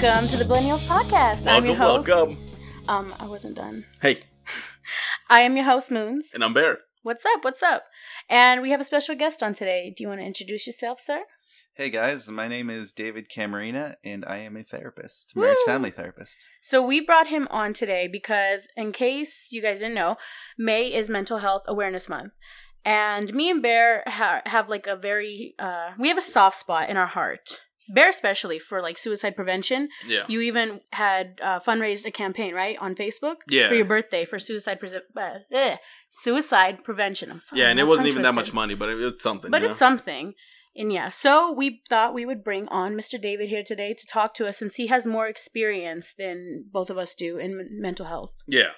Welcome to the Billennials Podcast. I'm your host. welcome. Um, I wasn't done. Hey, I am your host, Moons. and I'm Bear. What's up? What's up? And we have a special guest on today. Do you want to introduce yourself, sir? Hey guys, my name is David Camarena and I am a therapist, marriage Woo! family therapist. So we brought him on today because, in case you guys didn't know, May is Mental Health Awareness Month, and me and Bear ha- have like a very uh, we have a soft spot in our heart. Bear especially for like suicide prevention. Yeah. You even had uh, fundraised a campaign, right, on Facebook Yeah. for your birthday for suicide pre- uh, eh, suicide prevention. I'm sorry, yeah, and it wasn't even that much money, but it was something. But you it's something. And yeah, so we thought we would bring on Mr. David here today to talk to us since he has more experience than both of us do in m- mental health. Yeah.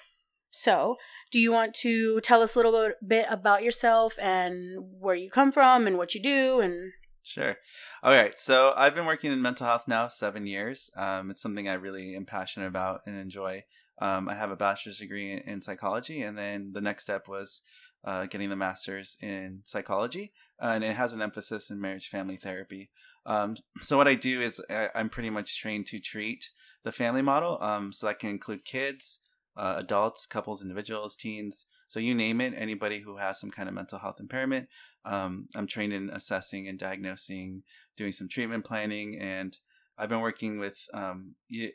So, do you want to tell us a little bit about yourself and where you come from and what you do? And Sure. All right. So I've been working in mental health now seven years. Um, it's something I really am passionate about and enjoy. Um, I have a bachelor's degree in, in psychology, and then the next step was uh, getting the master's in psychology, uh, and it has an emphasis in marriage family therapy. Um, so what I do is I, I'm pretty much trained to treat the family model. Um, so that can include kids, uh, adults, couples, individuals, teens. So you name it, anybody who has some kind of mental health impairment. Um, I'm trained in assessing and diagnosing, doing some treatment planning, and I've been working with um,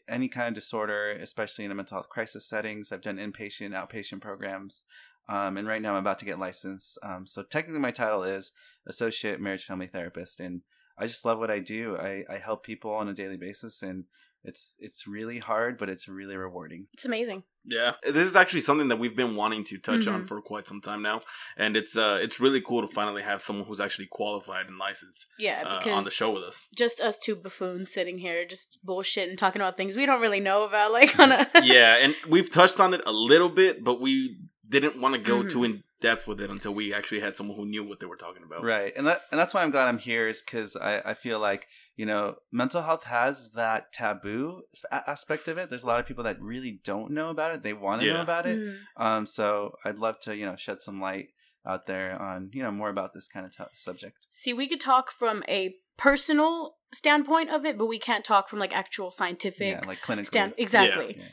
any kind of disorder, especially in a mental health crisis settings. I've done inpatient, outpatient programs, um, and right now I'm about to get licensed. Um, so technically, my title is associate marriage family therapist, and I just love what I do. I, I help people on a daily basis, and it's it's really hard, but it's really rewarding. it's amazing. Yeah. This is actually something that we've been wanting to touch on Mhm. for quite some time now, and it's uh it's really cool to finally have someone who's actually qualified and licensed Yeah, uh, on the show with us. just us two buffoons sitting here, just bullshit and talking about things we don't really know about, like on a yeah, and we've touched on it a little bit, but we didn't want to go Mhm. too in depth with it until we actually had someone who knew what they were talking about. Right, and that and that's why I'm glad I'm here is because I I feel like you know mental health has that taboo a- aspect of it. There's a lot of people that really don't know about it. They want to know about it. Mm. Um, so I'd love to you know shed some light out there on you know more about this kind of t- subject. See, we could talk from a personal standpoint of it, but we can't talk from like actual scientific Yeah, like clinical stand. Exactly. Yeah.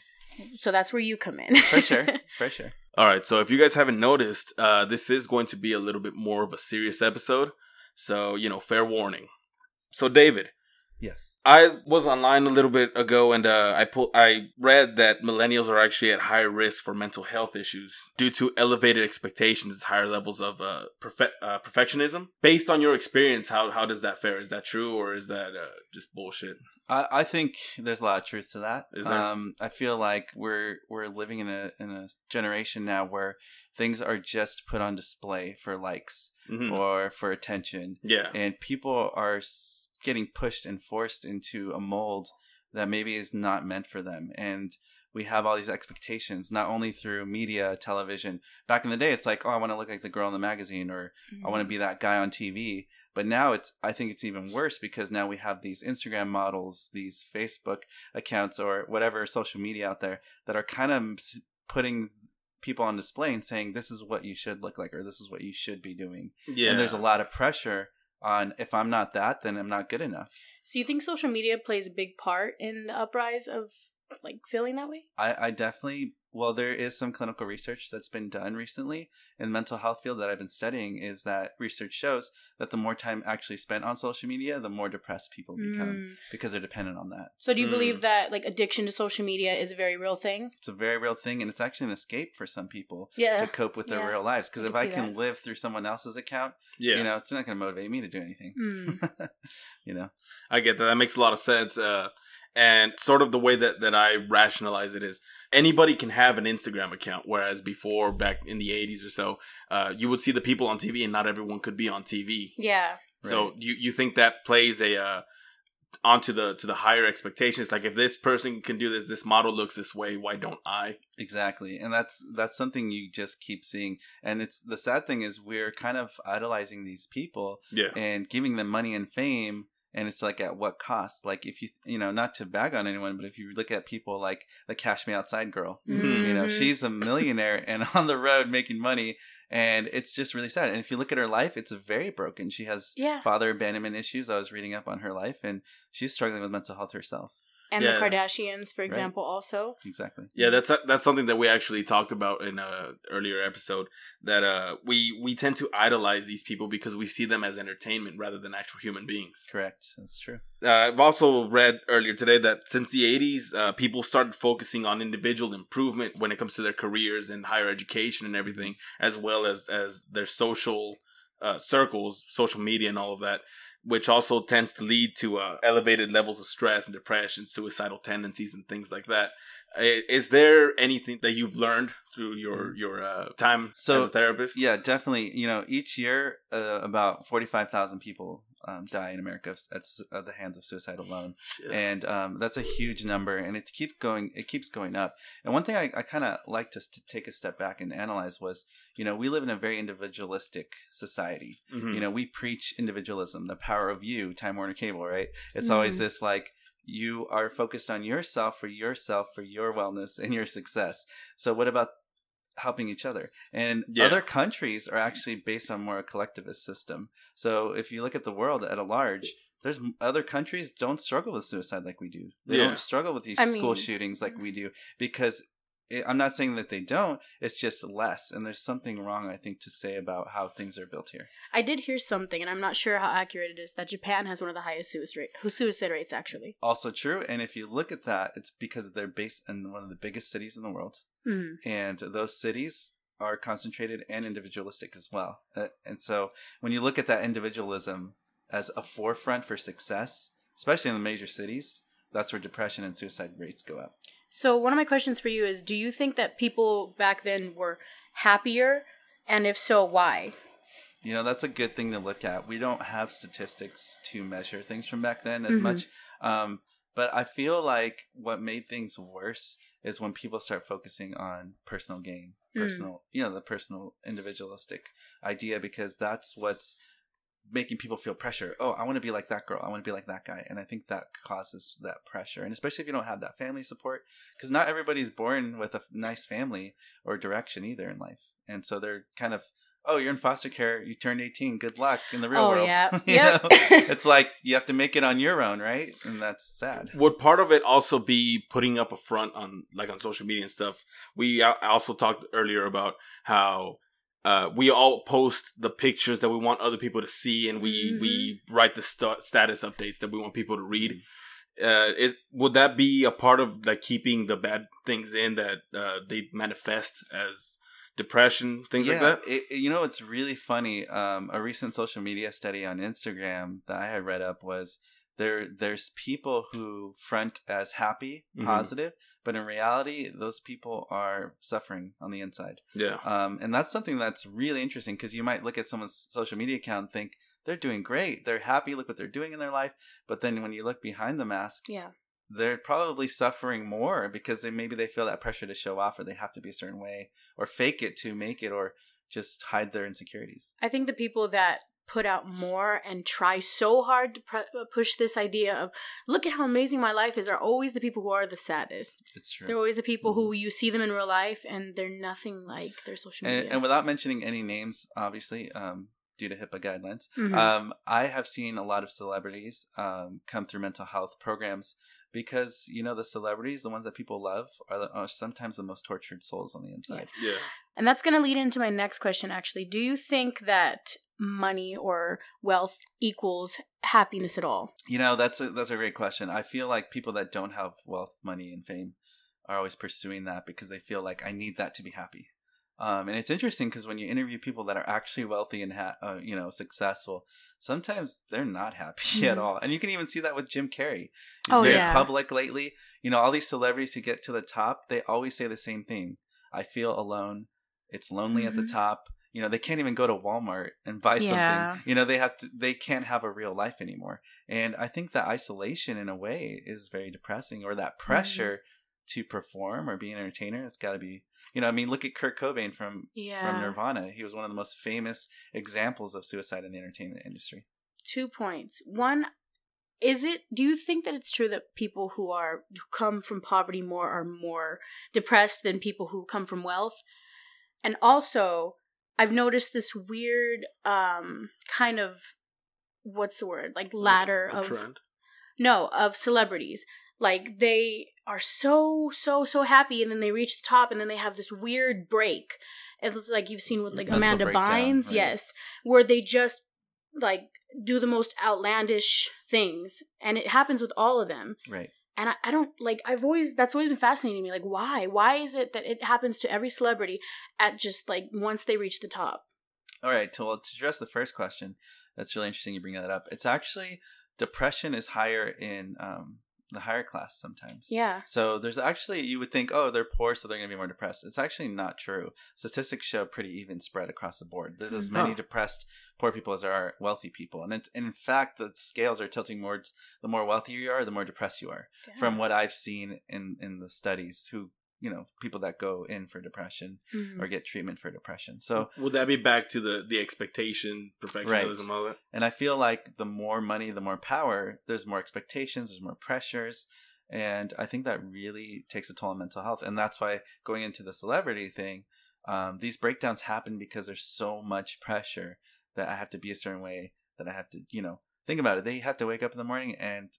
So that's where you come in. For sure, for sure. All right, so if you guys haven't noticed, uh, this is going to be a little bit more of a serious episode. So, you know, fair warning. So, David, Yes. I was online a little bit ago and uh, I pull, I read that millennials are actually at higher risk for mental health issues due to elevated expectations, higher levels of uh, perfe- uh, perfectionism. Based on your experience, how, how does that fare? Is that true or is that uh, just bullshit? I, I think there's a lot of truth to that. Is there? Um, I feel like we're we're living in a in a generation now where things are just put on display for likes Mhm. or for attention, Yeah. and people are s- getting pushed and forced into a mold that maybe is not meant for them. And we have all these expectations, not only through media, television. Back in the day, it's like, oh, I want to look like the girl in the magazine, or I want to mm-hmm. be that guy on TV. But now it's I think it's even worse because now we have these Instagram models, these Facebook accounts or whatever social media out there that are kind of putting people on display and saying this is what you should look like or this is what you should be doing. Yeah. And there's a lot of pressure on if I'm not that then I'm not good enough. So you think social media plays a big part in the uprise of like feeling that way? I, I definitely well there is some clinical research that's been done recently in the mental health field that I've been studying is that research shows that the more time actually spent on social media the more depressed people become Mm. because they're dependent on that. So do you Mm. believe that like addiction to social media is a very real thing? It's a very real thing and it's actually an escape for some people Yeah. to cope with their Yeah. real lives because if I can that. live through someone else's account, yeah. you know, it's not going to motivate me to do anything. Mm. you know. I get that. That makes a lot of sense. Uh, and sort of the way that, that I rationalize it is anybody can have an Instagram account, whereas before, back in the 80s or so, uh, you would see the people on TV and not everyone could be on TV. Yeah. So Right. you, you think that plays a uh, onto the to the higher expectations? Like if this person can do this, this model looks this way, why don't I? Exactly. And that's that's something you just keep seeing. And it's the sad thing is we're kind of idolizing these people Yeah. and giving them money and fame and it's like at what cost like if you you know not to bag on anyone but if you look at people like the cash me outside girl Mhm. you know Mhm. she's a millionaire and on the road making money and it's just really sad and if you look at her life it's very broken she has Yeah. father abandonment issues i was reading up on her life and she's struggling with mental health herself and Yeah. the Kardashians, for example, also. Exactly. Yeah, that's that's something that we actually talked about in a earlier episode. That uh, we we tend to idolize these people because we see them as entertainment rather than actual human beings. Correct. That's true. Uh, I've also read earlier today that since the '80s, uh, people started focusing on individual improvement when it comes to their careers and higher education and everything, as well as as their social uh, circles, social media, and all of that. Which also tends to lead to uh, elevated levels of stress and depression, suicidal tendencies, and things like that. Is there anything that you've learned through your your uh, time So, as a therapist? Yeah, definitely. You know, each year uh, about forty-five thousand people um, die in America at, at the hands of suicide alone, Yeah. and um, that's a huge number, and it keeps going. It keeps going up. And one thing I, I kind of like to st- take a step back and analyze was, you know, we live in a very individualistic society. Mhm. You know, we preach individualism, the power of you, Time Warner Cable, right? It's always Mhm. this like you are focused on yourself for yourself for your wellness and your success. So what about helping each other? And Yeah. other countries are actually based on more a collectivist system. So if you look at the world at a large, there's other countries don't struggle with suicide like we do. They Yeah. don't struggle with these I school mean- shootings like we mm. do because it, I'm not saying that they don't. It's just less, and there's something wrong, I think, to say about how things are built here. I did hear something, and I'm not sure how accurate it is, that Japan has one of the highest suicide, rate, suicide rates, actually. also true. And if you look at that, it's because they're based in one of the biggest cities in the world, Mm. and those cities are concentrated and individualistic as well. Uh, and so when you look at that individualism as a forefront for success, especially in the major cities, that's where depression and suicide rates go up. So, one of my questions for you is Do you think that people back then were happier? And if so, why? You know, that's a good thing to look at. We don't have statistics to measure things from back then as Mhm. much. Um, but I feel like what made things worse is when people start focusing on personal gain, Mm. personal, you know, the personal individualistic idea, because that's what's making people feel pressure. Oh, I want to be like that girl. I want to be like that guy. And I think that causes that pressure. And especially if you don't have that family support, because not everybody's born with a nice family or direction either in life. And so they're kind of, oh, you're in foster care. You turned 18. Good luck in the real Oh, world. yeah. You Yep. know? it's like you have to make it on your own, right? And that's sad. Would part of it also be putting up a front on like on social media and stuff? We I also talked earlier about how uh, we all post the pictures that we want other people to see, and we we write the st- status updates that we want people to read. Uh, is would that be a part of like keeping the bad things in that uh, they manifest as depression, things like that? It, it- you know, it's really funny. Um, a recent social media study on Instagram that I had read up was there. There's people who front as happy, Mhm. positive, but in reality, those people are suffering on the inside. Yeah, Um, and that's something that's really interesting because you might look at someone's social media account and think they're doing great, they're happy, look what they're doing in their life. But then when you look behind the mask, Yeah. They're probably suffering more because they maybe they feel that pressure to show off or they have to be a certain way or fake it to make it or just hide their insecurities. I think the people that put out more and try so hard to pr- push this idea of look at how amazing my life is are always the people who are the saddest. It's true. They're always the people who you see them in real life and they're nothing like their social media. and, and without mentioning any names, obviously, um, due to HIPAA guidelines, Mhm. um, I have seen a lot of celebrities um, come through mental health programs because you know the celebrities, the ones that people love, are, the, are sometimes the most tortured souls on the inside. yeah. And that's going to lead into my next question, actually. Do you think that money or wealth equals happiness at all? You know, that's a, that's a great question. I feel like people that don't have wealth, money, and fame are always pursuing that because they feel like I need that to be happy. Um, and it's interesting because when you interview people that are actually wealthy and ha- uh, you know successful, sometimes they're not happy at Mhm. all. And you can even see that with Jim Carrey. He's Oh, very yeah. public lately. You know, all these celebrities who get to the top, they always say the same thing: "I feel alone. It's lonely at the Mhm. top." You know, they can't even go to Walmart and buy Yeah. something. You know, they have to. They can't have a real life anymore. And I think that isolation, in a way, is very depressing. Or that pressure to perform or be an entertainer, it's got to be. You know, I mean, look at Kurt Cobain from Yeah. from Nirvana. He was one of the most famous examples of suicide in the entertainment industry. Two points. One, is it, do you think that it's true that people who are, who come from poverty more are more depressed than people who come from wealth? And also, I've noticed this weird, um, kind of, what's the word? Like ladder A of. trend. No, of celebrities. like they are so so so happy and then they reach the top and then they have this weird break it's like you've seen with like Mental amanda bynes right. yes where they just like do the most outlandish things and it happens with all of them Right. and I, I don't like i've always that's always been fascinating to me like why why is it that it happens to every celebrity at just like once they reach the top All right. To, well, to address the first question, that's really interesting you bring that up. It's actually depression is higher in um, the higher class sometimes. yeah So there's actually you would think, oh, they're poor, so they're going to be more depressed. It's actually not true. Statistics show pretty even spread across the board. There's as many Huh. depressed poor people as there are wealthy people, and, and in fact, the scales are tilting more. The more wealthy you are, the more depressed you are. From what I've seen in in the studies, who you know people that go in for depression Mhm. or get treatment for depression. So would that be back to the the expectation, perfectionism, all that? And I feel like the more money, the more power, there's more expectations, there's more pressures. And I think that really takes a toll on mental health. And that's why going into the celebrity thing, um, these breakdowns happen because there's so much pressure that I have to be a certain way, that I have to, you know, think about it. They have to wake up in the morning and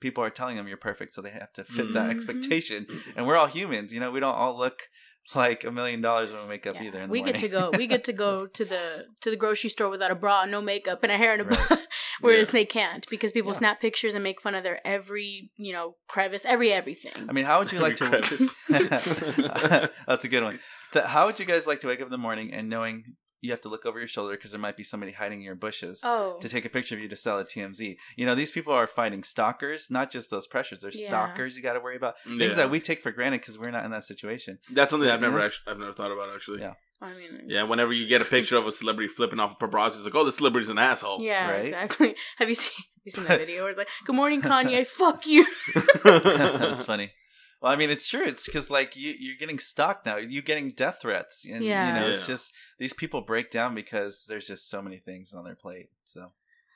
people are telling them you're perfect. So they have to fit that Mhm. expectation. And we're all humans, you know, we don't all look like a million dollars when we wake up Yeah. either. In the we get to go we get to go to the to the grocery store without a bra no makeup and a hair and a Right. bun whereas Yeah. they can't because people Yeah. snap pictures and make fun of their every you know crevice every everything I mean, how would you like to? Crevice. That's a good one. Th- How would you guys like to wake up in the morning and knowing you have to look over your shoulder because there might be somebody hiding in your bushes oh to take a picture of you to sell at TMZ? You know, these people are fighting stalkers, not just those pressures. They're Yeah. stalkers you got to worry about. Mm, Things Yeah. that we take for granted because we're not in that situation. That's something I've never know? actually I've never thought about actually. Yeah. i mean Yeah, whenever you get a picture of a celebrity flipping off a paparazzi, it's like, oh, the celebrity's an asshole. yeah Right? exactly have you seen have you seen that video where it's like good morning kanye fuck you That's funny. Well, I mean, it's true. It's because like you, you're getting stalked now. You're getting death threats, and Yeah. you know, it's just these people break down because there's just so many things on their plate. So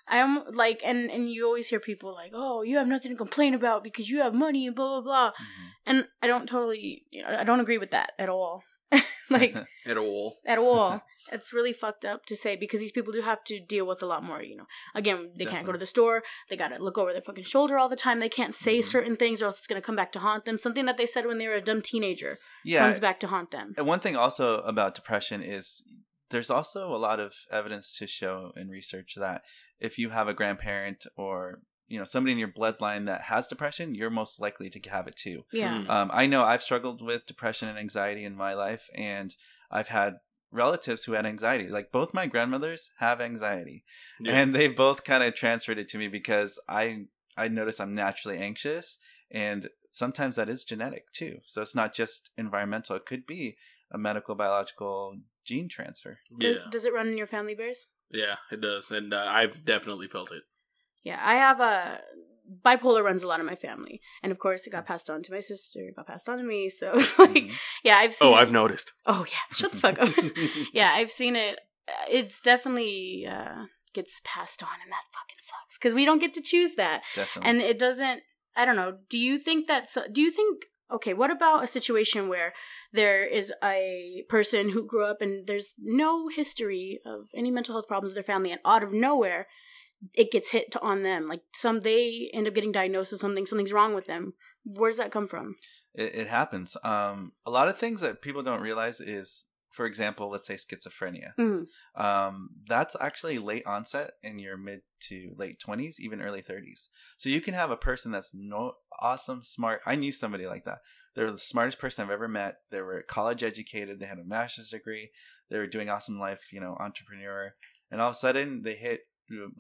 i'm like and and you always hear people like oh you have nothing to complain about because you have money and blah blah blah mhm. and i don't totally you know i don't agree with that at all like At all. at all. it's really fucked up to say because these people do have to deal with a lot more, you know. Again, they can't go to the store. They got to look over their fucking shoulder all the time. They can't say Mhm. certain things or else it's going to come back to haunt them. Something that they said when they were a dumb teenager yeah, comes back to haunt them. And one thing also about depression is there's also a lot of evidence to show in research that if you have a grandparent or you know somebody in your bloodline that has depression, you're most likely to have it too. Yeah. Hmm. Um, I know I've struggled with depression and anxiety in my life, and I've had relatives who had anxiety. Like both my grandmothers have anxiety, Yeah. and they both kind of transferred it to me because I I notice I'm naturally anxious, and sometimes that is genetic too. So it's not just environmental; it could be a medical biological gene transfer. Does- yeah. Does it run in your family, Bears? Yeah, it does. And uh, I've definitely felt it. Yeah, I have a bipolar runs a lot in my family, and of course, it got passed on to my sister. It got passed on to me. So, like, Mhm. yeah, I've seen. Oh, it- I've noticed. Oh yeah, shut the fuck up. yeah, I've seen it. Uh, It's definitely uh, gets passed on, and that fucking sucks because we don't get to choose that, Definitely. and it doesn't. I don't know. Do you think that's? Do you think? Okay, what about a situation where there is a person who grew up and there's no history of any mental health problems in their family, and out of nowhere, it gets hit to, on them. Like some, they end up getting diagnosed with something. Something's wrong with them. Where does that come from? It, it happens. Um, a lot of things that people don't realize is, for example, let's say schizophrenia. Mhm. Um, that's actually late onset in your mid to late twenties, even early thirties. So you can have a person that's no awesome, smart. I knew somebody like that. They're the smartest person I've ever met. They were college educated. They had a master's degree. They were doing awesome life, you know, entrepreneur. And all of a sudden, they hit.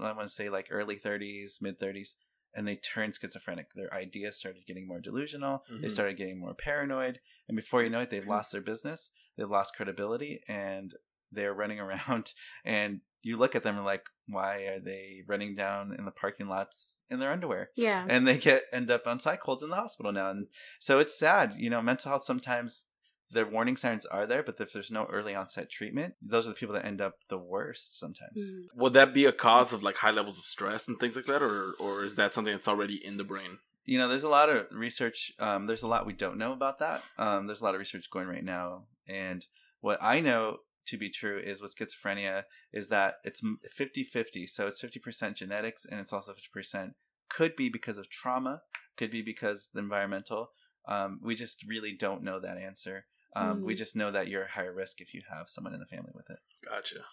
I want to say like early thirties, mid thirties, and they turned schizophrenic. Their ideas started getting more delusional. They Mhm. started getting more paranoid, and before you know it, they've lost their business. They've lost credibility, and they're running around. And you look at them and like, why are they running down in the parking lots in their underwear? Yeah. And they get end up on psych holds in the hospital now. And so it's sad. You know, mental health sometimes. The warning signs are there, but if there's no early onset treatment, those are the people that end up the worst sometimes. Mhm. Would that be a cause of like high levels of stress and things like that, or or is that something that's already in the brain? you know, there's a lot of research. Um, there's a lot we don't know about that. Um, there's a lot of research going right now, and what I know to be true is with schizophrenia is that it's 50-50. So it's 50% genetics and it's also 50% could be because of trauma, could be because of the environmental. Um, we just really don't know that answer. Um, We Mhm. just know that you're higher risk if you have someone in the family with it. Gotcha.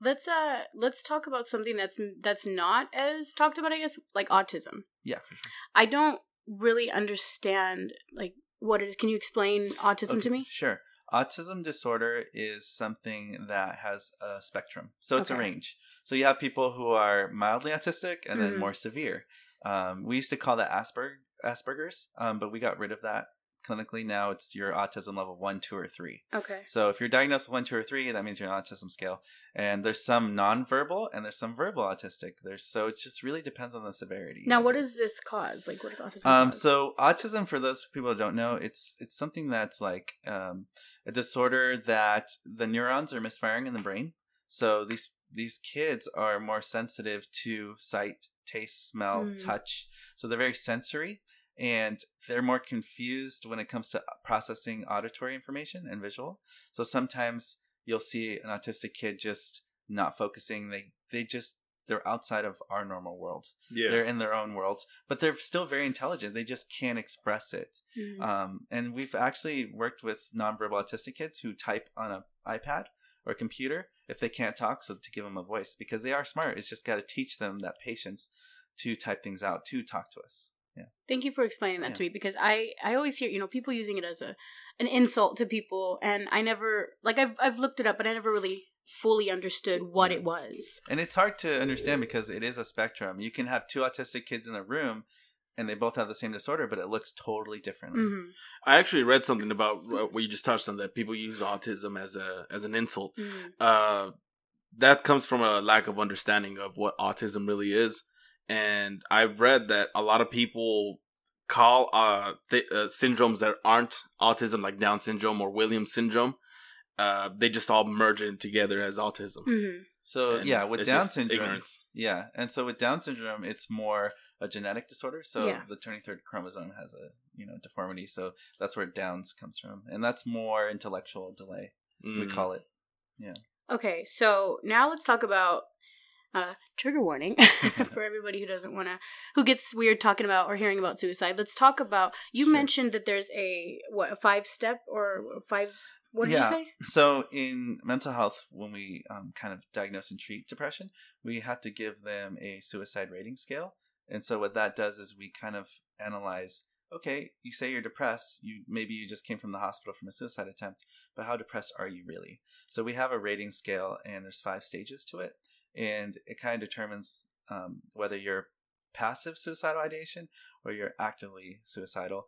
Let's uh let's talk about something that's that's not as talked about I guess like autism. Yeah, for sure. I don't really understand like what it is. Can you explain autism to me? Sure. Autism disorder is something that has a spectrum. So it's a range. So you have people who are mildly autistic and then Mhm. more severe. Um, we used to call that Asperg Asperger's, um, but we got rid of that clinically. Now it's your autism level one, two, or three. Okay. So if you're diagnosed with one, two, or three, that means you're on autism scale. And there's some nonverbal and there's some verbal autistic. There's so it just really depends on the severity. Now, what does this cause? Like, what is autism? Um, cause? so autism, for those people who don't know, it's it's something that's like um, a disorder that the neurons are misfiring in the brain. So these these kids are more sensitive to sight, taste, smell, Mm. touch. So they're very sensory, and they're more confused when it comes to processing auditory information and visual. So sometimes you'll see an autistic kid just not focusing. They they just they're outside of our normal world Yeah. they're in their own worlds but they're still very intelligent they just can't express it Mhm. um, and we've actually worked with nonverbal autistic kids who type on a ipad or a computer if they can't talk so to give them a voice because they are smart it's just got to teach them that patience to type things out to talk to us yeah Thank you for explaining that Yeah. to me because I I always hear you know people using it as a an insult to people, and I never like I've I've looked it up, but I never really fully understood what Yeah. it was. and it's hard to understand because it is a spectrum you can have two autistic kids in a room and they both have the same disorder but it looks totally differently hmm I actually read something about what you just touched on that people use autism as a as an insult. hmm Uh, that comes from a lack of understanding of what autism really is, and I've read that a lot of people call uh, th- uh syndromes that aren't autism, like Down syndrome or Williams syndrome. Uh, they just all merge it together as autism. hmm so And yeah with down syndrome ignorance. Yeah, and so with Down syndrome, it's more a genetic disorder. So Yeah. the twenty third chromosome has a you know deformity. So that's where Downs comes from, and that's more intellectual delay. We Mm. call it. Yeah. Okay, so now let's talk about uh, trigger warning for everybody who doesn't want to, who gets weird talking about or hearing about suicide. Let's talk about. You Sure. mentioned that there's a what a five step or five. What did Yeah. you say? So in mental health, when we um, kind of diagnose and treat depression, we have to give them a suicide rating scale. And so what that does is we kind of analyze. Okay, you say you're depressed. You maybe you just came from the hospital from a suicide attempt, but how depressed are you really? So we have a rating scale, and there's five stages to it, and it kind of determines um, whether you're passive suicidal ideation or you're actively suicidal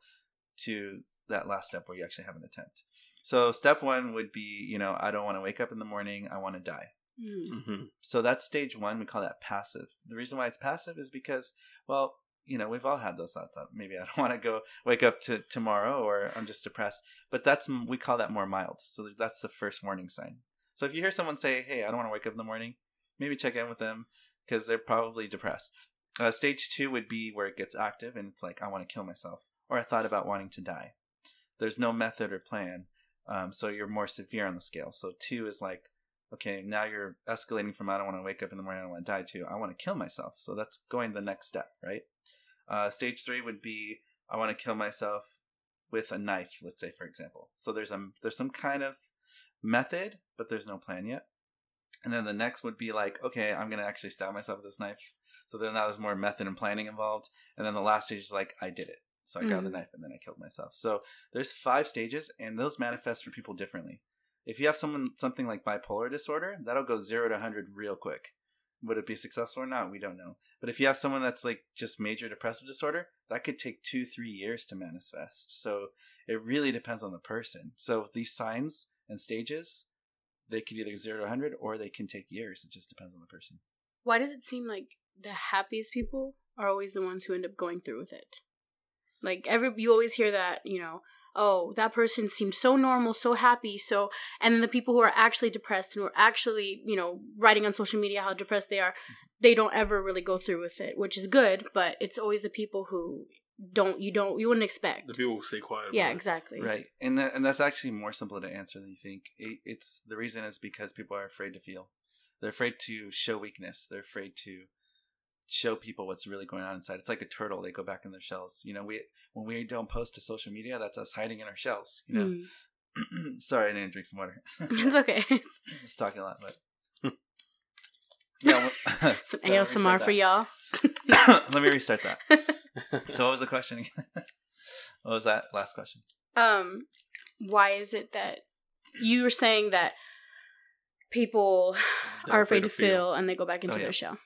to that last step where you actually have an attempt. So step one would be, you know, I don't want to wake up in the morning. I want to die. Mm. Mhm. So that's stage one. We call that passive. The reason why it's passive is because, well, you know, we've all had those thoughts. Of, Maybe I don't want to go wake up to tomorrow, or I'm just depressed. But that's we call that more mild. So that's the first warning sign. So if you hear someone say, "Hey, I don't want to wake up in the morning," maybe check in with them because they're probably depressed. Uh, stage two would be where it gets active and it's like, "I want to kill myself," or "I thought about wanting to die." There's no method or plan, um, so you're more severe on the scale. So two is like okay, now you're escalating from I don't want to wake up in the morning, I don't want to die to I want to kill myself. So that's going the next step, right? Uh, stage three would be I want to kill myself with a knife, let's say, for example. So there's a there's some kind of method, but there's no plan yet. And then the next would be like, okay, I'm gonna actually stab myself with this knife. So then that was more method and planning involved. And then the last stage is like, I did it. So I grabbed the mm. knife and then I killed myself. So there's five stages, and those manifest for people differently. If you have someone something like bipolar disorder, that'll go zero to hundred real quick. Would it be successful or not? We don't know. But if you have someone that's like just major depressive disorder, that could take two, three years to manifest. So it really depends on the person. So these signs and stages, they could either zero to hundred or they can take years. It just depends on the person. Why does it seem like the happiest people are always the ones who end up going through with it? Like every you always hear that, you know, oh, that person seemed so normal, so happy, so and then the people who are actually depressed and who are actually, you know, writing on social media how depressed they are, mm-hmm. they don't ever really go through with it, which is good, but it's always the people who don't you don't you wouldn't expect. The people who stay quiet. yeah, about it. exactly. Right, and that, and that's actually more simple to answer than you think. It, it's the reason is because people are afraid to feel. They're afraid to show weakness. They're afraid to show people what's really going on inside. It's like a turtle; they go back in their shells. You know, we when we don't post to social media, that's us hiding in our shells. You know. Mm. Sorry, I didn't drink some water. it's okay. It's I was talking a lot, but yeah. Well, some so ASMR for y'all. Let me restart that. So, what was the question again? what was that last question? um, why is it that you were saying that people They're are afraid to feel and they go back into Oh, yeah. their shell?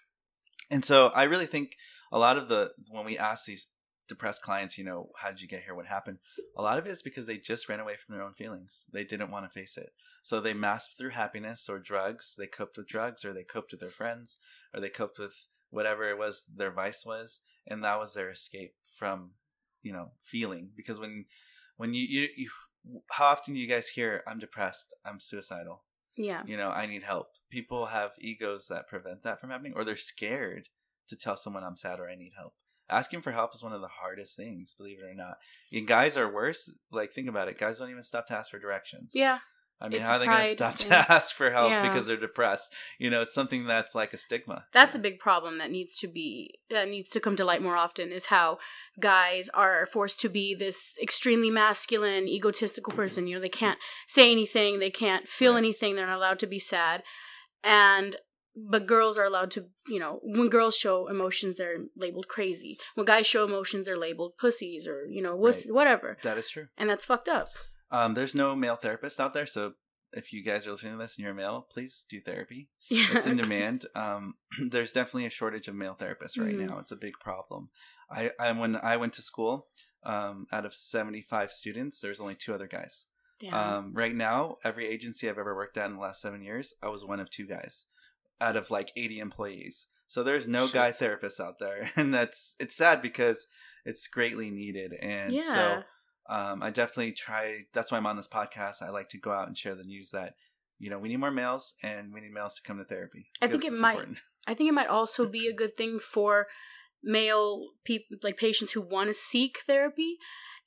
And so I really think a lot of the when we ask these depressed clients, you know, how did you get here? What happened? A lot of it is because they just ran away from their own feelings. They didn't want to face it. So they masked through happiness or drugs. They coped with drugs or they coped with their friends or they coped with whatever it was their vice was. And that was their escape from, you know, feeling. Because when, when you, you, you how often do you guys hear, I'm depressed, I'm suicidal? Yeah. you know i need help people have egos that prevent that from happening or they're scared to tell someone i'm sad or i need help asking for help is one of the hardest things believe it or not and guys are worse like think about it guys don't even stop to ask for directions Yeah. I mean It's how are they going to stop to ask for help Yeah. because they're depressed you know it's something that's like a stigma That's a big problem that needs to be that needs to come to light more often is how guys are forced to be this extremely masculine, egotistical person. You know, they can't say anything, they can't feel Right. anything, they're not allowed to be sad. And but girls are allowed to, you know, when girls show emotions, they're labeled crazy. When guys show emotions, they're labeled pussies or, you know, wuss- Right. whatever. that is true And that's fucked up. Um, there's no male therapist out there so if you guys are listening to this and you're a male please do therapy Yeah. it's in demand. Um, there's definitely a shortage of male therapists right Mhm. now. It's a big problem. I, I when I went to school, um, out of 75 students, there's only two other guys. Damn. Um, right now, every agency I've ever worked at in the last seven years, I was one of two guys out of like 80 employees. So there's no Shit. guy therapists out there, and that's it's sad because it's greatly needed. And yeah. so um, I definitely try. That's why I'm on this podcast. I like to go out and share the news that you know we need more males and we need males to come to therapy. I think it it's might- important. I think it might also be a good thing for male people, like patients who want to seek therapy.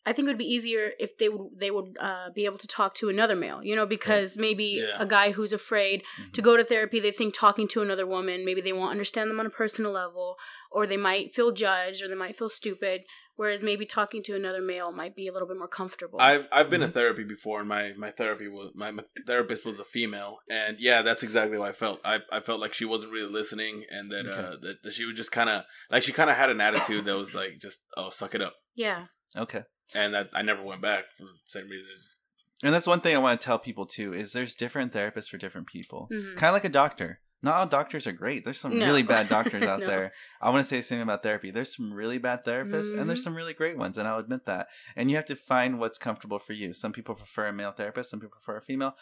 I think it would be easier if they would they would uh, be able to talk to another male, you know, because maybe Yeah. a guy who's afraid to go to therapy, they think talking to another woman, maybe they won't understand them on a personal level, or they might feel judged, or they might feel stupid. Whereas maybe talking to another male might be a little bit more comfortable. I've I've been Mhm. to therapy before, and my my therapy was my, my therapist was a female, and yeah, that's exactly what I felt. I, I felt like she wasn't really listening, and that uh that, that she was just kind of like she kind of had an attitude that was like just oh suck it up, yeah, Okay. and that I never went back for the same reason. It's just, And that's one thing I want to tell people too is there's different therapists for different people. Mhm. Kind of like a doctor. Not all doctors are great. There's some No. really bad doctors out No. there. I want to say the same about therapy. There's some really bad therapists and there's Mhm. some really great ones, and I'll admit that. And you have to find what's comfortable for you. Some people prefer a male therapist, some people prefer a female.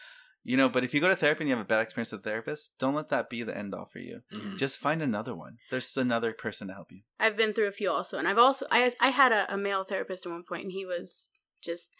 You know, but if you go to therapy and you have a bad experience with a therapist, don't let that be the end all for you. mhm. Just find another one. There's another person to help you. I've been through a few also, and I've also I I had a, a male therapist at one point, and he was just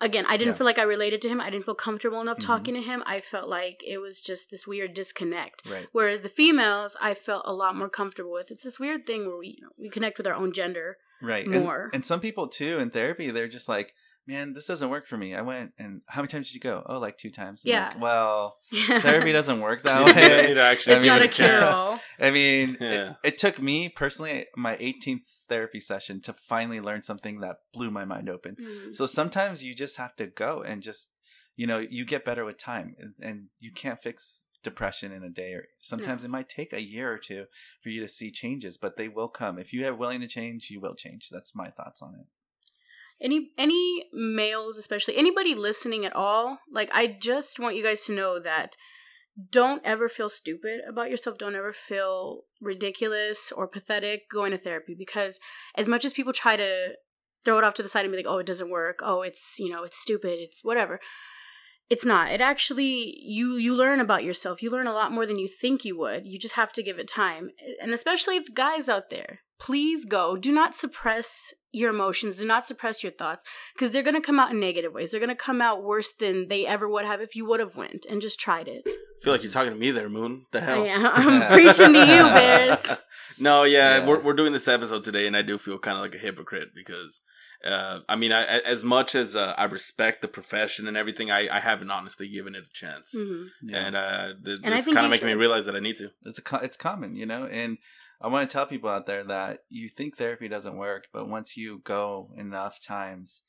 again I didn't Yeah. feel like I related to him. I didn't feel comfortable enough Mhm. talking to him. I felt like it was just this weird disconnect. Right. Whereas the females, I felt a lot more comfortable with. It's this weird thing where we you know, we connect with our own gender. Right. And- More. And, some people too in therapy, they're just like, man, this doesn't work for me. I went and how many times did you go? Oh, like two times. I'm Yeah. like, well, therapy doesn't work that way. need to actually it's I mean, not a it cure all. I mean, Yeah. it, it took me personally my 18th therapy session to finally learn something that blew my mind open. Mm. So sometimes you just have to go and just, you know, you get better with time and, and you can't fix depression in a day or sometimes it might take a year or two for you to see changes, but they will come. If you are willing to change, you will change. That's my thoughts on it. Any any males especially anybody listening at all like i just want you guys to know that don't ever feel stupid about yourself. Don't ever feel ridiculous or pathetic going to therapy because as much as people try to throw it off to the side and be like oh it doesn't work. Oh it's you know it's stupid. It's whatever. It's not. It actually you you learn about yourself. You learn a lot more than you think you would. You just have to give it time. And especially guys out there please go do not suppress your emotions do not suppress your thoughts because they're going to come out in negative ways they're going to come out worse than they ever would have if you would have went and just tried it I feel like you're talking to me there, Moon. The hell? Yeah, i'm preaching to you bears no, yeah, Yeah. We're, we're doing this episode today, and I do feel kind of like a hypocrite because, uh, I mean, I, a- as much as uh, I respect the profession and everything, I, I haven't honestly given it a chance, Mhm. Yeah. and uh, th- And this kind of making me realize that I need to. it's a, co- it's common, you know, and I want to tell people out there that you think therapy doesn't work, but once you go enough times,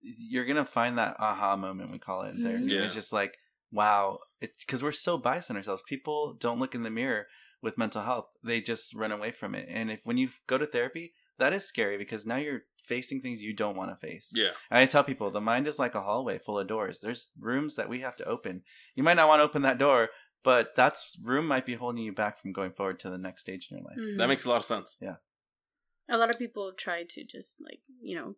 you're gonna find that aha moment. We call it in therapy. Mhm. Yeah. It's just like, wow, it's because we're so biased on ourselves. People don't look in the mirror with mental health; they just run away from it. And if when you go to therapy, that is scary because now you're facing things you don't want to face. Yeah. And I tell people the mind is like a hallway full of doors. There's rooms that we have to open. You might not want to open that door, but that's room might be holding you back from going forward to the next stage in your life. Mhm. That makes a lot of sense. Yeah. A lot of people try to just like you know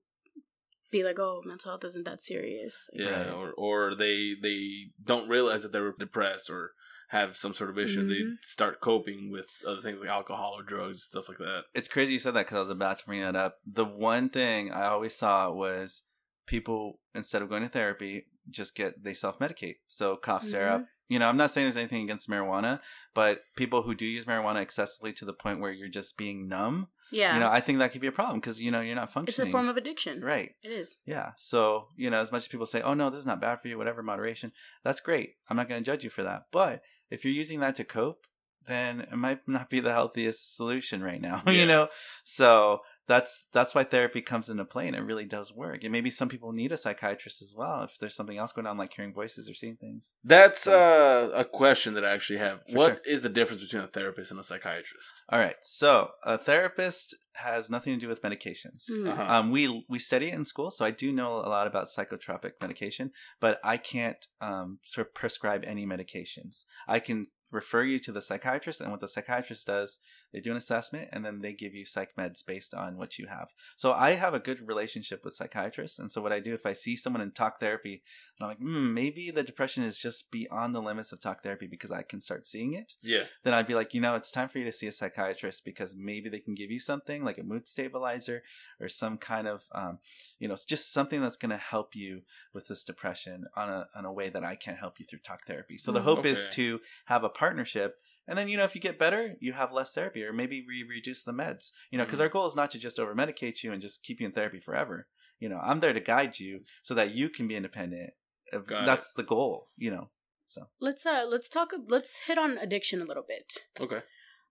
be like oh mental health isn't that serious Like, Yeah, Right. or or they they don't realize that they're depressed or have some sort of issue. Mhm. They start coping with other things like alcohol or drugs, stuff like that. It's crazy you said that because I was about to bring that up. The one thing I always saw was people instead of going to therapy just get they self medicate. So cough syrup. You know, I'm not saying there's anything against marijuana, but people who do use marijuana excessively to the point where you're just being numb, yeah you know, I think that could be a problem because you know you're not functioning. it's a form of addiction right. it is Yeah. So, you know, as much as people say, oh, no, this is not bad for you, whatever, moderation, that's great. I'm not going to judge you for that. But if you're using that to cope, then it might not be the healthiest solution right now, Yeah. you know? So that's that's why therapy comes into play and it really does work. And maybe some people need a psychiatrist as well if there's something else going on like hearing voices or seeing things. That's uh, a question that I actually have. For What is sure. the difference between a therapist and a psychiatrist? All right. So a therapist has nothing to do with medications. Mm. Uh-huh. Um, we we study it in school, so I do know a lot about psychotropic medication, but I can't um, sort of prescribe any medications. I can refer you to the psychiatrist, and what the psychiatrist does, they do an assessment, and then they give you psych meds based on what you have. So I have a good relationship with psychiatrists, and so what I do if I see someone in talk therapy, and I'm like, hmm, maybe the depression is just beyond the limits of talk therapy because I can start seeing it Yeah. then I'd be like, you know, it's time for you to see a psychiatrist because maybe they can give you something like a mood stabilizer or some kind of, um, you know, just something that's going to help you with this depression on a on a way that I can't help you through talk therapy. So the Mm, hope is to have a partnership. And then, you know, if you get better, you have less therapy, or maybe we reduce the meds. You know, because Mhm. our goal is not to just over medicate you and just keep you in therapy forever. You know, I'm there to guide you so that you can be independent. Got it. That's the goal. You know, so let's uh let's talk let's hit on addiction a little bit Okay.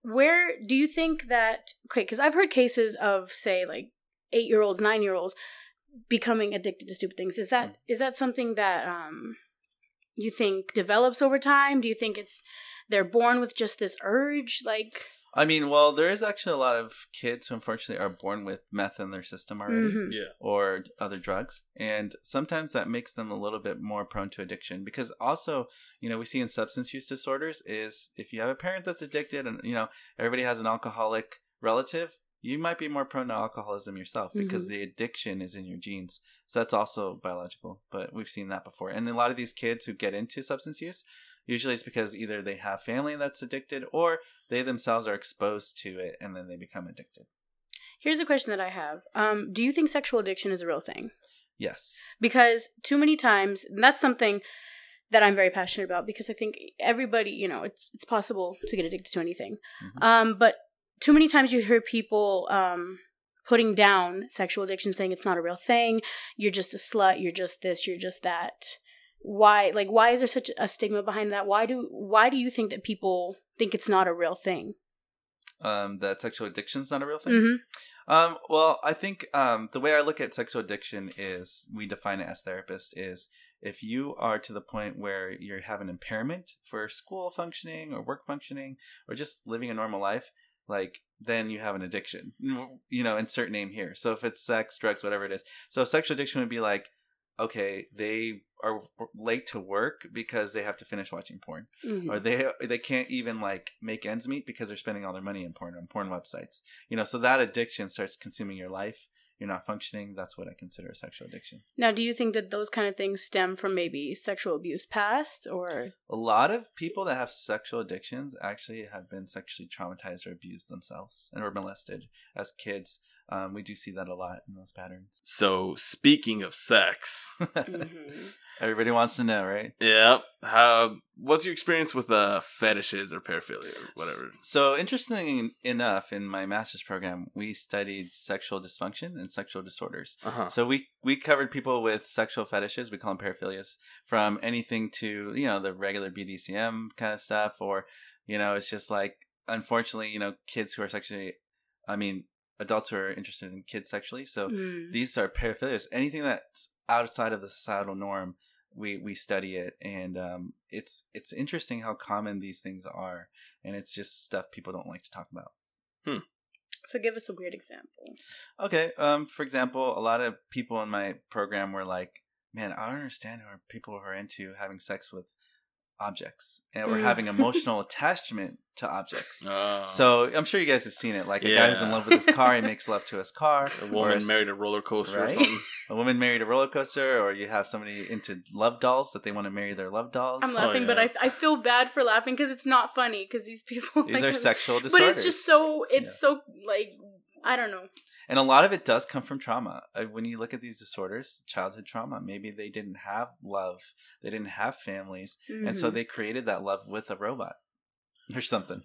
where do you think that okay because i've heard cases of say like eight year olds nine year olds becoming addicted to stupid things is that is that something that um you think develops over time do you think it's they're born with just this urge like I mean, well, there is actually a lot of kids who unfortunately are born with meth in their system already mhm. Yeah. or other drugs. And sometimes that makes them a little bit more prone to addiction because also, you know, we see in substance use disorders is if you have a parent that's addicted and, you know, everybody has an alcoholic relative, you might be more prone to alcoholism yourself because Mhm. the addiction is in your genes. So that's also biological, but we've seen that before. And a lot of these kids who get into substance use, usually it's because either they have family that's addicted or they themselves are exposed to it and then they become addicted. here's a question that i have um do you think sexual addiction is a real thing Yes. because too many times and that's something that I'm very passionate about because I think everybody, you know, it's it's possible to get addicted to anything. Mhm. Um, but too many times you hear people um, putting down sexual addiction, saying it's not a real thing. You're just a slut. You're just this. You're just that. Why? Like, why is there such a stigma behind that? Why do Why do you think that people think it's not a real thing? Um, that sexual addiction is not a real thing. Mm-hmm. Um, well, I think um, the way I look at sexual addiction is we define it as therapist is if you are to the point where you have an impairment for school functioning or work functioning or just living a normal life, like then you have an addiction. You know, insert name here. So if it's sex, drugs, whatever it is. So sexual addiction would be like, okay, they are late to work because they have to finish watching porn Mm-hmm. or they they can't even like make ends meet because they're spending all their money in porn on porn websites. You know, so that addiction starts consuming your life. You're not functioning. That's what I consider a sexual addiction. Now, do you think that those kind of things stem from maybe sexual abuse past or? A lot of people that have sexual addictions actually have been sexually traumatized or abused themselves and were molested as kids. Um, we do see that a lot in those patterns. So speaking of sex, Mhm. Everybody wants to know, right? yep. How what's your experience with uh fetishes or paraphilia or whatever? So interesting enough, in my master's program, we studied sexual dysfunction and sexual disorders. Uh huh. So we we covered people with sexual fetishes. We call them paraphilias, from anything to you know the regular BDSM kind of stuff, or you know it's just like unfortunately, you know, kids who are sexually, I mean, adults who are interested in kids sexually. So Mm. these are paraphilias. Anything that's outside of the societal norm, we we study it, and um, it's it's interesting how common these things are, and it's just stuff people don't like to talk about. So give us a weird example. Okay, um, for example, a lot of people in my program were like, "Man, I don't understand who are people who are into having sex with objects and we're Mm. having emotional attachment to objects." Oh. So I'm sure you guys have seen it. Like a guy who's in love with his car, he makes love to his car. a woman s- married a roller coaster or right? something. a woman married a roller coaster, or you have somebody into love dolls that they want to marry their love dolls. I'm laughing, but yeah. I, I feel bad for laughing because it's not funny because these people. These like, are sexual disorders. But it's just so it's Yeah. so like I don't know. And a lot of it does come from trauma. Uh, When you look at these disorders, childhood trauma, maybe they didn't have love, they didn't have families, and so Mhm. they created that love with a robot or something.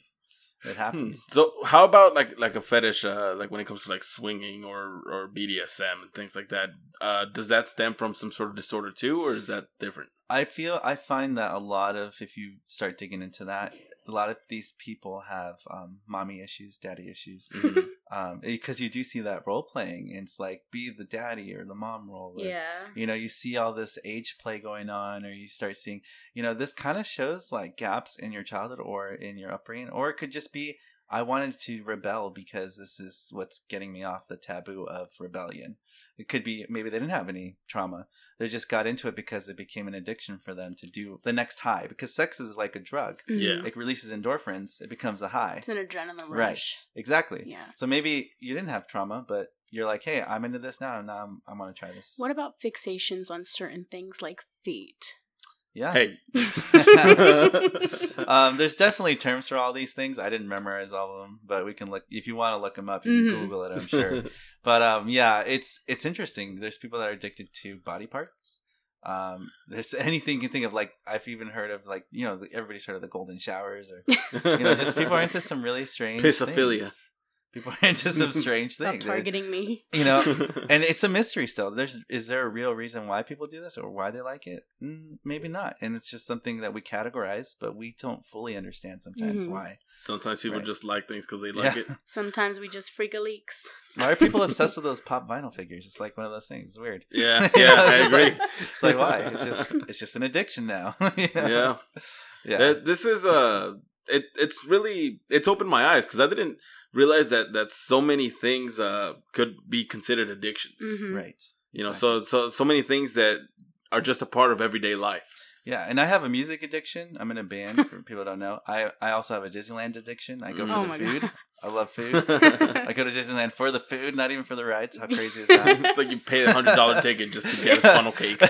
It Hmm. happens. So how about like like a fetish, uh, like when it comes to like swinging or or BDSM and things like that? Uh, does that stem from some sort of disorder too, or is that different? I feel I find that a lot of if you start digging into that, a lot of these people have um, mommy issues, daddy issues, Mhm. um, because you do see that role playing. And it's like be the daddy or the mom role. Or, yeah. You know, you see all this age play going on, or you start seeing, you know, this kind of shows like gaps in your childhood or in your upbringing, or it could just be I wanted to rebel because this is what's getting me off the taboo of rebellion. It could be maybe they didn't have any trauma. They just got into it because it became an addiction for them to do the next high. Because sex is like a drug. Yeah. It releases endorphins. It becomes a high. It's an adrenaline rush. Right. Exactly. Yeah. So maybe you didn't have trauma, but you're like, hey, I'm into this now, and now I'm, I'm going to try this. What about fixations on certain things like feet? Yeah. Hey, um, there's definitely terms for all these things. I didn't memorize all of them, but we can look if you want to look them up. You can Mhm. Google it. I'm sure. but um, yeah, it's it's interesting. There's people that are addicted to body parts. Um, there's anything you can think of. Like I've even heard of like you know everybody's heard of the golden showers or you know just people are into some really strange Pissophilia. things. People are into some strange Stop things. targeting me. You know, and it's a mystery still. There's is there a real reason why people do this or why they like it? Mm, maybe not. And it's just something that we categorize, but we don't fully understand sometimes Mhm. why. Sometimes people Right. just like things because they like Yeah. it. Sometimes we just freak a leaks. Why are people obsessed with those pop vinyl figures? It's like one of those things. It's weird. Yeah, You yeah, know, it's I agree. like- it's like why? It's just it's just an addiction now. you know? Yeah. yeah. This is uh it it's really it's opened my eyes because I didn't realize that that so many things uh could be considered addictions. Mhm. Right. You know, so so so many things that are just a part of everyday life. Yeah, and I have a music addiction. I'm in a band for people don't know. I I also have a Disneyland addiction. I go for Oh the food. God. I love food. I go to Disneyland for the food, not even for the rides. How crazy is that? it's like you pay a hundred dollar ticket just to get a funnel cake. or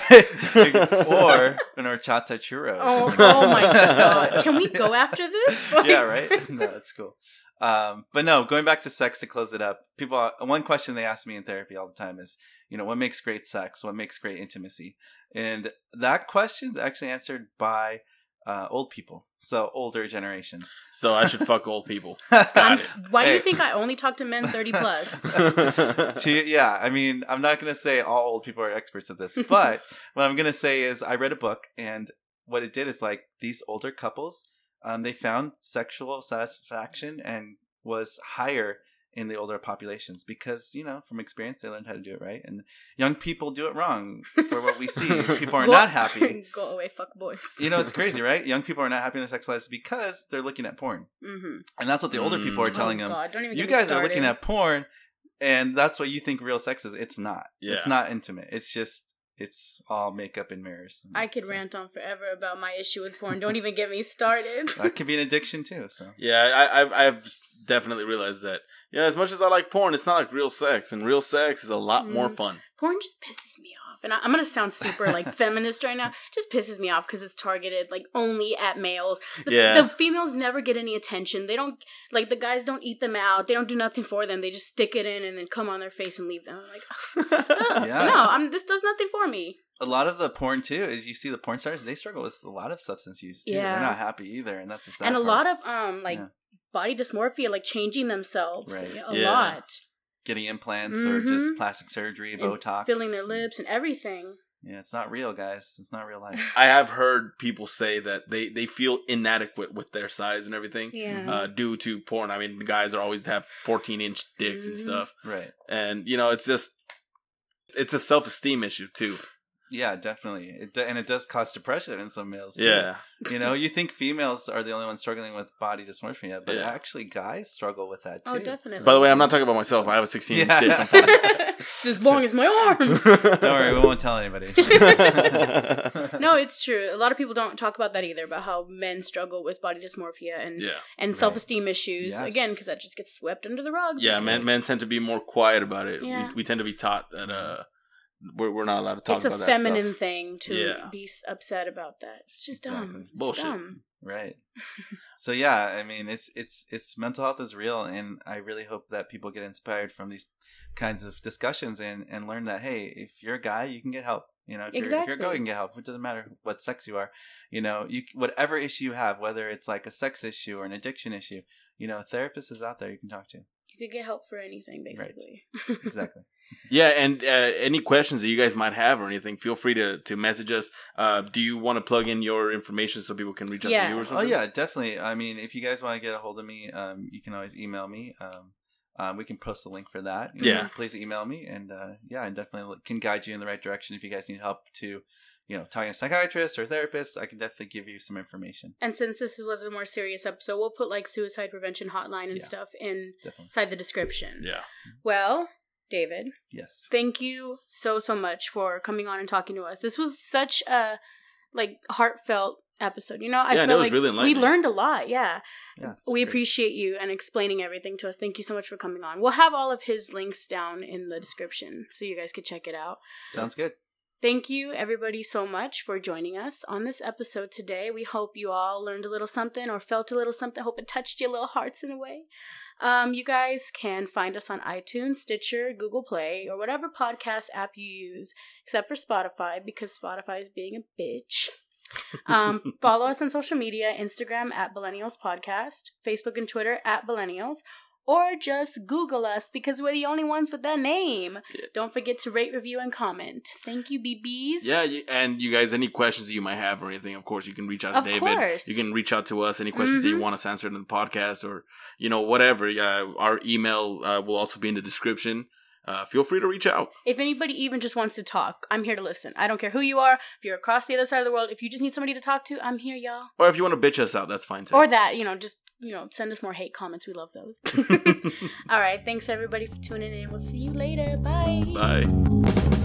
an horchata churro. Oh, oh my god! Can we go after this? yeah, right. No, that's cool. Um, but no, going back to sex to close it up. People, one question they ask me in therapy all the time is, you know, what makes great sex? What makes great intimacy? And that question is actually answered by uh, old people, so older generations. So I should fuck old people. Got it. why do you think I only talk to men thirty plus? to yeah i mean i'm not going to say all old people are experts at this but what i'm going to say is i read a book and what it did is like these older couples um, they found sexual satisfaction and was higher in the older populations because you know from experience they learned how to do it right. And young people do it wrong for what we see. People are Go- not happy. Go away, fuck boys. you know it's crazy right? Young people are not happy in their sex lives because they're looking at porn. Mm-hmm. and that's what the older people are Mm. telling oh, them. God, don't even you guys are looking at porn and that's what you think real sex is. It's not. It's not intimate. It's just it's all makeup and mirrors I could So, rant on forever about my issue with porn. Don't even get me started. that could be an addiction too so Yeah, I, I've I've definitely realized that. Yeah, as much as I like porn, it's not like real sex, and real sex is a lot more Mm. fun. porn just pisses me off, and I, I'm gonna sound super like feminist right now. Just pisses me off because it's targeted like only at males. The, Yeah. the females never get any attention. They don't like the guys don't eat them out. They don't do nothing for them. They just stick it in and then come on their face and leave them. I'm like, no, Yeah. no, I'm this does nothing for me. a lot of the porn too is you see the porn stars they struggle with a lot of substance use too Yeah. they're not happy either and that's the sad and a part. lot of um like Yeah. body dysmorphia, like changing themselves Right. a Yeah. lot, getting implants or just Mhm. plastic surgery And botox filling their lips and everything. Yeah, it's not real, guys. It's not real life. I have heard people say that they they feel inadequate with their size and everything. Yeah. Uh, due to porn, I mean, the guys are always have 14 inch dicks and Mhm. stuff, Right. and you know, it's just, it's a self esteem issue too. Yeah, definitely. It do- and it does cause depression in some males. Too. Yeah, You know, you think females are the only ones struggling with body dysmorphia, but Yeah. actually guys struggle with that too. oh, definitely. By the way, I'm not talking about myself. I have a 16 inch Yeah. dick. It's as long as my arm. Don't worry, we won't tell anybody. no, it's true. A lot of people don't talk about that either. About how men struggle with body dysmorphia and yeah, and Right. self esteem issues. Yes. Again, because that just gets swept under the rug. yeah. Men men tend to be more quiet about it. Yeah. We, we tend to be taught that uh, we're we're not allowed to talk It's about that It's a feminine stuff. thing to Yeah. be upset about that. It's just dumb. It's Bullshit. dumb. right. So yeah, I mean, it's it's it's mental health is real, and I really hope that people get inspired from these kinds of discussions and and learn that hey, if you're a guy, you can get help. You know, if, you're, if you're a girl, you can get help. It doesn't matter what sex you are. You know, you whatever issue you have, whether it's like a sex issue or an addiction issue, you know, a therapist is out there you can talk to. You could get help for anything, basically. Exactly. Yeah, and uh, any questions that you guys might have or anything, feel free to to message us. Uh, do you want to plug in your information so people can reach out Yeah. to you or something? Oh yeah, definitely. I mean, if you guys want to get a hold of me, um, you can always email me. Um, um, we can post the link for that. You Yeah. know, please email me, and uh, yeah, I definitely can guide you in the right direction. If you guys need help to, you know, talking to a psychiatrist or therapist, I can definitely give you some information. and since this was a more serious episode, we'll put like suicide prevention hotline and Yeah. stuff Definitely. inside the description. Yeah. Well, David, Yes. thank you so so much for coming on and talking to us. This was such a like heartfelt episode. You know, I Yeah, and felt it was like really we learned a lot. Yeah. Yeah. we great. appreciate you and explaining everything to us. Thank you so much for coming on. We'll have all of his links down in the description so you guys can check it out. Sounds good. Thank you, everybody, so much for joining us on this episode today. We hope you all learned a little something or felt a little something. Hope it touched your little hearts in a way. Um, you guys can find us on iTunes, Stitcher, Google Play, or whatever podcast app you use, except for Spotify because Spotify is being a bitch. Um, follow us on social media Instagram at Billennials Podcast, Facebook and Twitter at Billennials, or just Google us because we're the only ones with that name. Yeah. Don't forget to rate, review, and comment. Thank you, BBs. Yeah, and you guys, any questions that you might have or anything, of course, you can reach out to Of David. course. You can reach out to us. Any questions that you Mhm. want us answered in the podcast or, you know, whatever. Uh, our email uh, will also be in the description. Uh, feel free to reach out. If anybody even just wants to talk, I'm here to listen. I don't care who you are. If you're across the other side of the world, if you just need somebody to talk to, I'm here, y'all. Or if you want to bitch us out, that's fine too. Or that, you know, just, you know, send us more hate comments. We love those. All right. Thanks, everybody, for tuning in. We'll see you later. Bye. Bye.